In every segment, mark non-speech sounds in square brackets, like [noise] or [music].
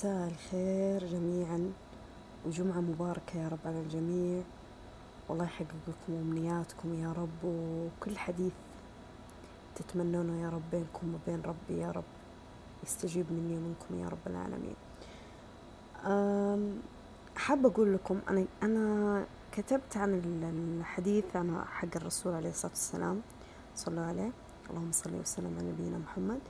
مساء الخير جميعا وجمعة مباركة يا رب على الجميع. والله يحقق لكم أمنياتكم يا رب وكل حديث تتمنونه يا رب بينكم وبين ربي يا رب يستجيب مني ومنكم يا رب العالمين. حابة أقول لكم أنا أنا كتبت عن الحديث عن حق الرسول عليه الصلاة والسلام صلوا عليه اللهم صل وسلم على نبينا محمد.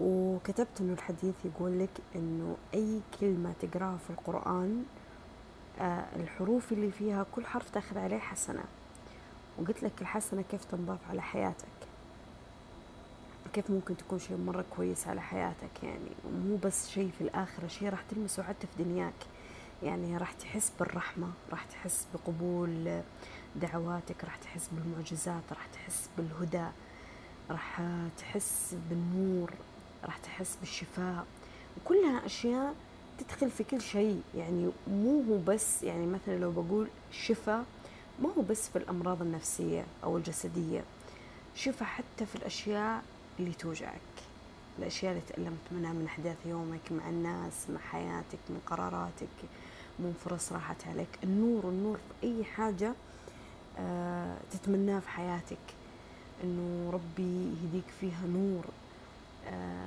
وكتبت إنه الحديث يقول لك إنه أي كلمة تقرأها في القرآن آه الحروف اللي فيها كل حرف تاخذ عليه حسنة. وقلت لك الحسنة كيف تنضاف على حياتك. كيف ممكن تكون شيء مرة كويس على حياتك يعني. ومو بس شيء في الآخرة شيء راح تلمسه حتى في دنياك. يعني راح تحس بالرحمة راح تحس بقبول دعواتك راح تحس بالمعجزات راح تحس بالهدى راح تحس بالنور. راح تحس بالشفاء. وكلها أشياء تدخل في كل شيء. يعني مو هو بس يعني مثلا لو بقول شفاء ما هو بس في الأمراض النفسية أو الجسدية. شفاء حتى في الأشياء اللي توجعك. الأشياء اللي تألمت منها من أحداث يومك مع الناس مع حياتك من قراراتك من فرص راحت عليك النور النور في أي حاجة آه تتمناه في حياتك. إنه ربي يهديك فيها نور. آه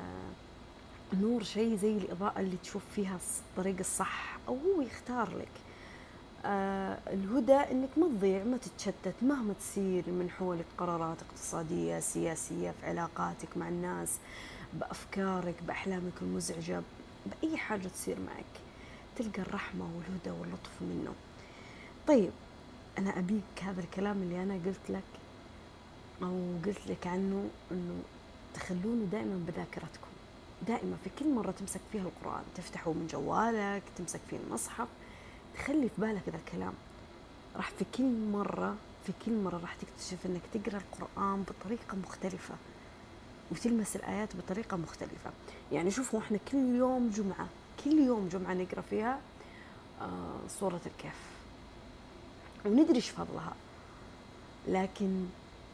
نور شيء زي الإضاءة اللي تشوف فيها الطريق الصح أو هو يختار لك. آه الهدى إنك ما تضيع ما تتشتت مهما تصير من حولك قرارات اقتصادية سياسية في علاقاتك مع الناس بأفكارك بأحلامك المزعجة بأي حاجة تصير معك تلقى الرحمة والهدى واللطف منه. طيب أنا أبيك هذا الكلام اللي أنا قلت لك أو قلت لك عنه أنه تخلونه دائما بذاكرتكم. دائما في كل مرة تمسك فيها القرآن تفتحه من جوالك تمسك فيه المصحف تخلي في بالك ذا الكلام. راح في كل مرة في كل مرة راح تكتشف إنك تقرأ القرآن بطريقة مختلفة وتلمس الآيات بطريقة مختلفة. يعني شوفوا إحنا كل يوم جمعة كل يوم جمعة نقرأ فيها آه سورة الكهف. وندري إيش فضلها. لكن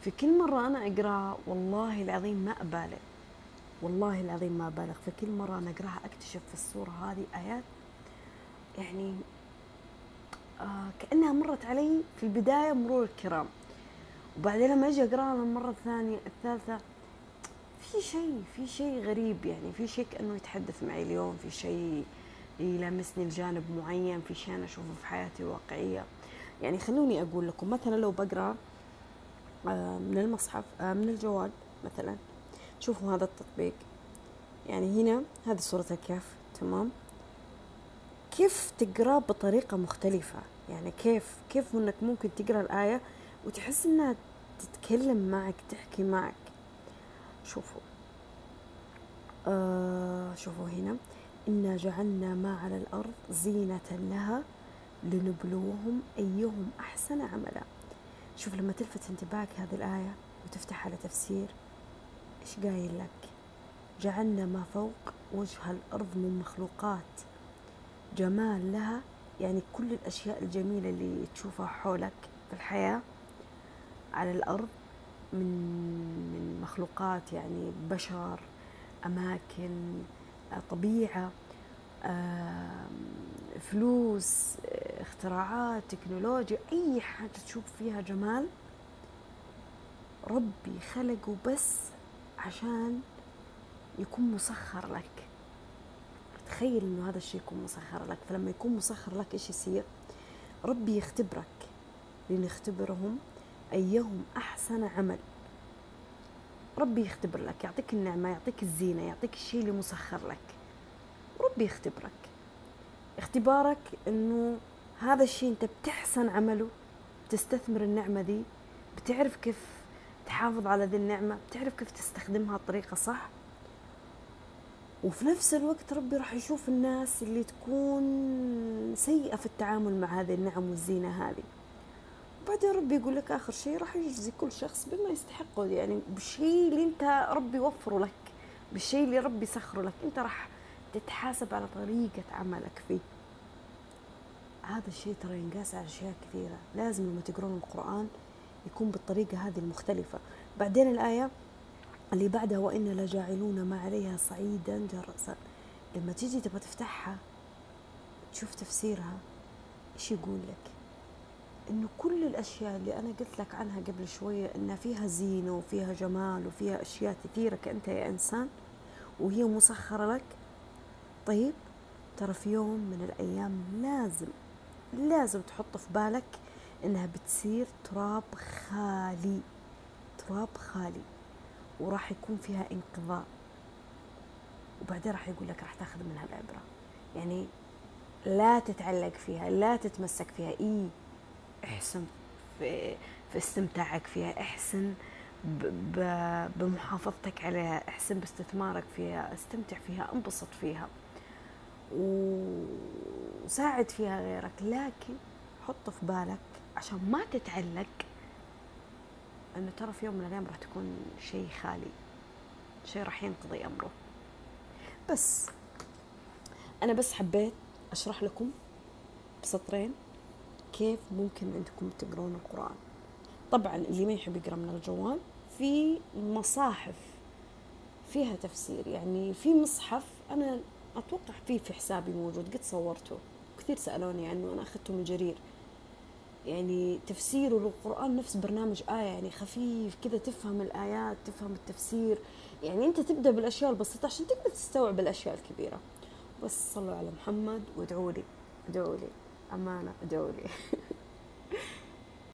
في كل مرة أنا أقراها والله العظيم ما أبالغ. والله العظيم ما أبالغ في كل مرة أنا أقراها أكتشف في الصورة هذه آيات يعني آه كأنها مرت علي في البداية مرور الكرام. وبعدين لما أجي أقراها المرة الثانية الثالثة في شيء في شيء غريب يعني في شيء كأنه يتحدث معي اليوم في شيء يلامسني الجانب معين في شيء أنا أشوفه في حياتي واقعية. يعني خلوني أقول لكم مثلا لو بقرأ من المصحف من الجوال مثلا شوفوا هذا التطبيق. يعني هنا هذه صورة الكهف تمام؟ كيف تقرأ بطريقة مختلفة؟ يعني كيف كيف إنك ممكن تقرأ الآية وتحس إنها تتكلم معك تحكي معك؟ شوفوا. آه شوفوا هنا. إنا جعلنا ما على الأرض زينة لها لنبلوهم أيهم أحسن عملا. شوف لما تلفت انتباهك هذه الآية وتفتح على تفسير إيش قايل لك؟ جعلنا ما فوق وجه الأرض من مخلوقات. جمال لها يعني كل الأشياء الجميلة اللي تشوفها حولك في الحياة على الأرض من من مخلوقات يعني بشر أماكن طبيعة فلوس اختراعات تكنولوجيا أي حاجة تشوف فيها جمال ربي خلقه بس عشان يكون مسخر لك. تخيل إنه هذا الشيء يكون مسخر لك. فلما يكون مسخر لك إيش يصير؟ ربي يختبرك لنختبرهم أيهم أحسن عمل. ربي يختبر لك يعطيك النعمة يعطيك الزينة يعطيك الشيء اللي مسخر لك. ربي يختبرك. اختبارك إنه هذا الشيء أنت بتحسن عمله بتستثمر النعمة دي بتعرف كيف تحافظ على ذي النعمة بتعرف كيف تستخدمها بطريقة صح؟ وفي نفس الوقت ربي راح يشوف الناس اللي تكون سيئة في التعامل مع هذه النعم والزينة هذه. وبعدين ربي يقول لك آخر شيء راح يجزي كل شخص بما يستحقه يعني بالشيء اللي أنت ربي وفره لك بالشيء اللي ربي سخره لك. أنت راح تتحاسب على طريقة عملك فيه. هذا الشيء ترى ينقاس على أشياء كثيرة. لازم لما تقرون القرآن يكون بالطريقة هذه المختلفة. بعدين الآية اللي بعدها وإنا لجاعلون ما عليها صعيدا جرزا لما تيجي تبغى تفتحها تشوف تفسيرها إيش يقول لك؟ إنه كل الأشياء اللي أنا قلت لك عنها قبل شوية انها فيها زينة وفيها جمال وفيها أشياء كثيرة كأنت يا إنسان وهي مسخرة لك. طيب ترى في يوم من الأيام لازم لازم تحط في بالك إنها بتصير تراب خالي تراب خالي وراح يكون فيها انقضاء. وبعدين راح يقول لك راح تاخذ منها العبره يعني لا تتعلق فيها لا تتمسك فيها. إي احسن في, في استمتاعك فيها احسن بمحافظتك عليها احسن باستثمارك فيها استمتع فيها انبسط فيها. وساعد فيها غيرك. لكن حط في بالك عشان ما تتعلق إنه ترى في يوم من الأيام راح تكون شيء خالي شيء راح ينقضي أمره. بس أنا بس حبيت أشرح لكم بسطرين كيف ممكن أنكم تقرون القرآن. طبعا اللي ما يحب يقرأ من الجوال في مصاحف فيها تفسير يعني في مصحف أنا أتوقع فيه في حسابي موجود قد صورته. كثير سألوني عنه أنا أخذته من جرير. يعني تفسيره للقرآن نفس برنامج آية يعني خفيف كذا تفهم الآيات تفهم التفسير. يعني أنت تبدأ بالأشياء البسيطة عشان تقدر تستوعب الأشياء الكبيرة. بس صلوا على محمد وادعوا لي ادعوا لي أمانة ادعوا لي. [laughs]